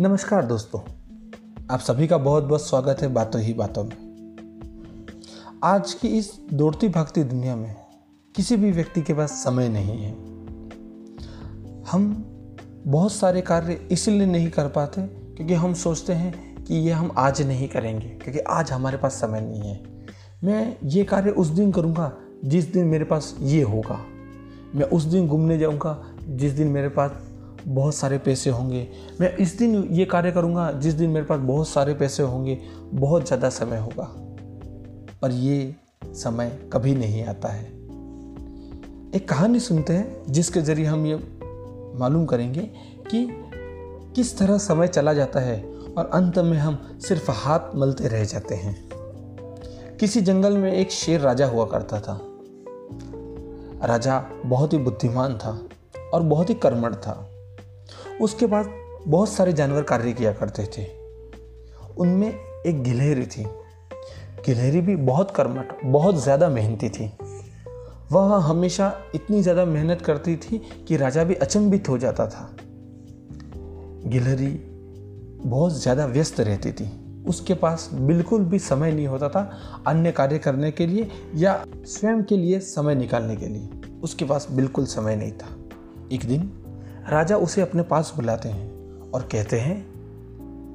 नमस्कार दोस्तों। आप सभी का बहुत बहुत स्वागत है बातों ही बातों में। आज की इस दौड़ती भागती दुनिया में किसी भी व्यक्ति के पास समय नहीं है। हम बहुत सारे कार्य इसलिए नहीं कर पाते क्योंकि हम सोचते हैं कि ये हम आज नहीं करेंगे, क्योंकि आज हमारे पास समय नहीं है। मैं ये कार्य उस दिन करूँगा जिस दिन मेरे पास ये होगा। मैं उस दिन घूमने जाऊँगा जिस दिन मेरे पास बहुत सारे पैसे होंगे। मैं इस दिन ये कार्य करूँगा, जिस दिन मेरे पास बहुत सारे पैसे होंगे, बहुत ज़्यादा समय होगा। पर ये समय कभी नहीं आता है। एक कहानी सुनते हैं, जिसके ज़रिए हम ये मालूम करेंगे कि किस तरह समय चला जाता है और अंत में हम सिर्फ़ हाथ मलते रह जाते हैं। किसी जंगल में एक शेर राजा हुआ करता था। राजा बहुत ही बुद्धिमान था और बहुत ही कर्मठ था। उसके बाद बहुत सारे जानवर कार्य किया करते थे। उनमें एक गिलहरी थी। गिलहरी भी बहुत कर्मठ, बहुत ज़्यादा मेहनती थी। वह हमेशा इतनी ज़्यादा मेहनत करती थी कि राजा भी अचंभित हो जाता था। गिलहरी बहुत ज़्यादा व्यस्त रहती थी। उसके पास बिल्कुल भी समय नहीं होता था अन्य कार्य करने के लिए या स्वयं के लिए समय निकालने के लिए। उसके पास बिल्कुल समय नहीं था। एक दिन राजा उसे अपने पास बुलाते हैं और कहते हैं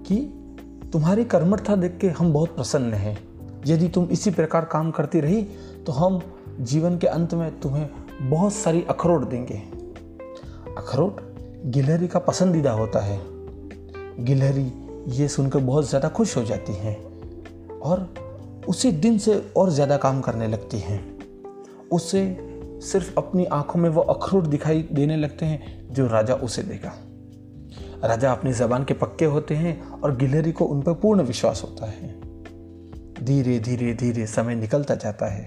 कि तुम्हारी कर्मठता देख के हम बहुत प्रसन्न हैं। यदि तुम इसी प्रकार काम करती रही तो हम जीवन के अंत में तुम्हें बहुत सारी अखरोट देंगे। अखरोट गिलहरी का पसंदीदा होता है। गिलहरी ये सुनकर बहुत ज़्यादा खुश हो जाती हैं और उसी दिन से और ज़्यादा काम करने लगती हैं। उसे सिर्फ़ अपनी आँखों में वो अखरूट दिखाई देने लगते हैं जो राजा उसे देगा। राजा अपनी जबान के पक्के होते हैं और गिलहरी को उन पर पूर्ण विश्वास होता है। धीरे धीरे धीरे समय निकलता जाता है।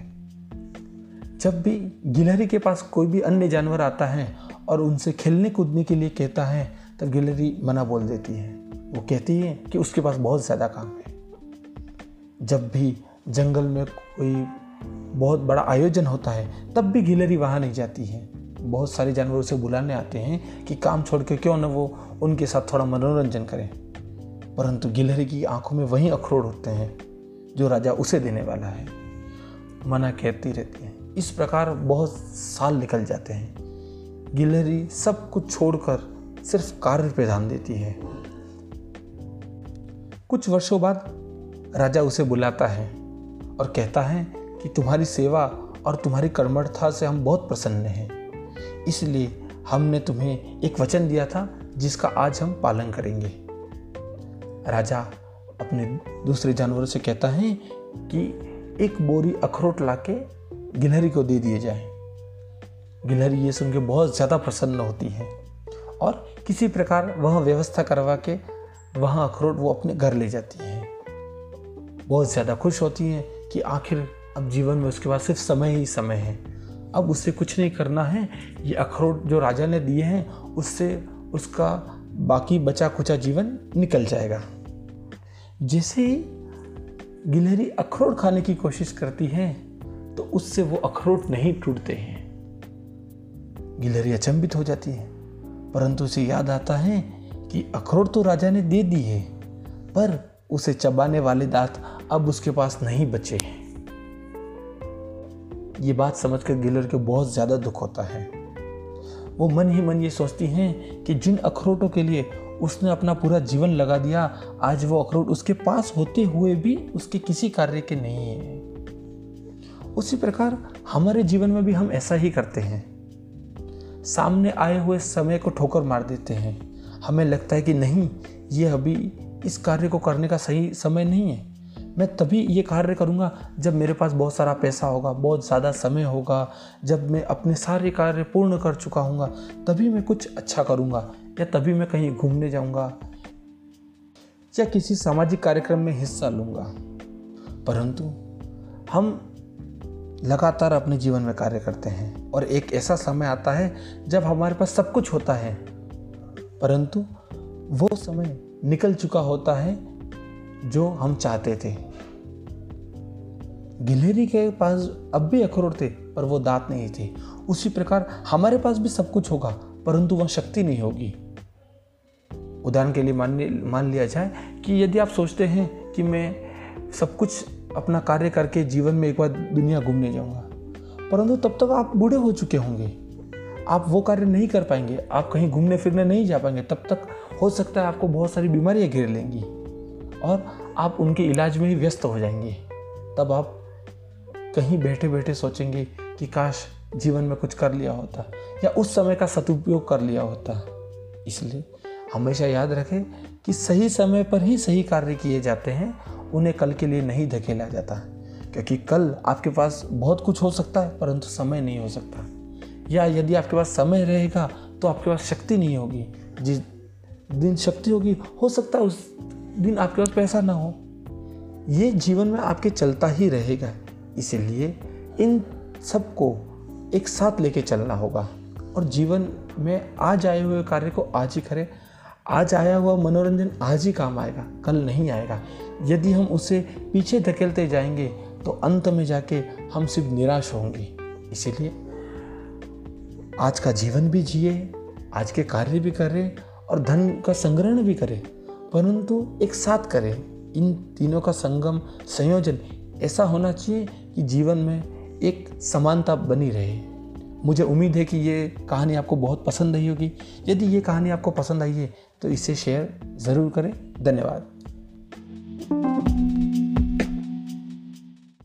जब भी गिलहरी के पास कोई भी अन्य जानवर आता है और उनसे खेलने कूदने के लिए कहता है, तब गिलहरी मना बोल देती है। वो कहती है कि उसके पास बहुत ज़्यादा काम है। जब भी जंगल में कोई बहुत बड़ा आयोजन होता है, तब भी गिलहरी वहाँ नहीं जाती है। बहुत सारे जानवर उसे बुलाने आते हैं कि काम छोड़ के क्यों ना वो उनके साथ थोड़ा मनोरंजन करें। परंतु गिलहरी की आँखों में वही अखरोट होते हैं, जो राजा उसे देने वाला है। मना कहती रहती है। इस प्रकार बहुत साल निकल जाते हैं। गिलहरी सब कुछ छोड़कर सिर्फ़ कार्य पे ध्यान देती है। कुछ वर्षों बाद राजा उसे बुलाता है और कहता है कि तुम्हारी सेवा और तुम्हारी कर्मठता से हम बहुत प्रसन्न हैं। इसलिए हमने तुम्हें एक वचन दिया था, जिसका आज हम पालन करेंगे। राजा अपने दूसरे जानवरों से कहता है कि एक बोरी अखरोट लाके गिलहरी को दे दिए जाए। गिलहरी ये सुन के बहुत ज़्यादा प्रसन्न होती है और किसी प्रकार वह व्यवस्था करवा के वह अखरोट वो अपने घर ले जाती है। बहुत ज़्यादा खुश होती हैं कि आखिर अब जीवन में उसके पास सिर्फ़ समय ही समय है। अब उससे कुछ नहीं करना है। ये अखरोट जो राजा ने दिए हैं, उससे उसका बाकी बचा खुचा जीवन निकल जाएगा। जैसे ही गिलहरी अखरोट खाने की कोशिश करती है तो उससे वो अखरोट नहीं टूटते हैं। गिलहरी अचंभित हो जाती है। परंतु उसे याद आता है कि अखरोट तो राजा ने दे दी है पर उसे चबाने वाले दांत अब उसके पास नहीं बचे हैं। ये बात समझकर गिलर को बहुत ज़्यादा दुख होता है। वो मन ही मन ये सोचती हैं कि जिन अखरोटों के लिए उसने अपना पूरा जीवन लगा दिया, आज वो अखरोट उसके पास होते हुए भी उसके किसी कार्य के नहीं है। उसी प्रकार हमारे जीवन में भी हम ऐसा ही करते हैं। सामने आए हुए समय को ठोकर मार देते हैं। हमें लगता है कि नहीं, ये अभी इस कार्य को करने का सही समय नहीं है। मैं तभी ये कार्य करूँगा जब मेरे पास बहुत सारा पैसा होगा, बहुत ज़्यादा समय होगा, जब मैं अपने सारे कार्य पूर्ण कर चुका हूँ तभी मैं कुछ अच्छा करूँगा, या तभी मैं कहीं घूमने जाऊँगा, या किसी सामाजिक कार्यक्रम में हिस्सा लूँगा। परंतु हम लगातार अपने जीवन में कार्य करते हैं और एक ऐसा समय आता है जब हमारे पास सब कुछ होता है। परंतु वो समय निकल चुका होता है जो हम चाहते थे। गिलहरी के पास अब भी अखरोट थे, पर वो दांत नहीं थे। उसी प्रकार हमारे पास भी सब कुछ होगा, परंतु वह शक्ति नहीं होगी। उदाहरण के लिए मान लिया जाए कि यदि आप सोचते हैं कि मैं सब कुछ अपना कार्य करके जीवन में एक बार दुनिया घूमने जाऊँगा, परंतु तब तक आप बूढ़े हो चुके होंगे। आप वो कार्य नहीं कर पाएँगे, आप कहीं घूमने फिरने नहीं जा पाएँगे, तब तक हो सकता है आपको बहुत सारी बीमारियाँ घेर लेंगी, और आप उनके इलाज में ही व्यस्त हो जाएँगे। तब आप कहीं बैठे बैठे सोचेंगे कि काश जीवन में कुछ कर लिया होता, या उस समय का सदुपयोग कर लिया होता। इसलिए हमेशा याद रखें कि सही समय पर ही सही कार्य किए जाते हैं, उन्हें कल के लिए नहीं धकेला जाता, क्योंकि कल आपके पास बहुत कुछ हो सकता है, परंतु समय नहीं हो सकता। या यदि आपके पास समय रहेगा तो आपके पास शक्ति नहीं होगी। जिस दिन शक्ति होगी, हो सकता है उस दिन आपके पास पैसा ना हो। ये जीवन में आपके चलता ही रहेगा। इसीलिए इन सबको एक साथ लेके चलना होगा। और जीवन में आज आए हुए कार्य को आज ही करें। आज आया हुआ मनोरंजन आज ही काम आएगा, कल नहीं आएगा। यदि हम उसे पीछे धकेलते जाएँगे तो अंत में जाके हम सिर्फ़ निराश होंगे। इसीलिए आज का जीवन भी जिए, आज के कार्य भी करें और धन का संग्रहण भी करें। परंतु एक साथ करें। इन तीनों का संगम, संयोजन ऐसा होना चाहिए कि जीवन में एक समानता बनी रहे। मुझे उम्मीद है कि ये कहानी आपको बहुत पसंद आई होगी। यदि ये कहानी आपको पसंद आई है तो इसे शेयर ज़रूर करें। धन्यवाद।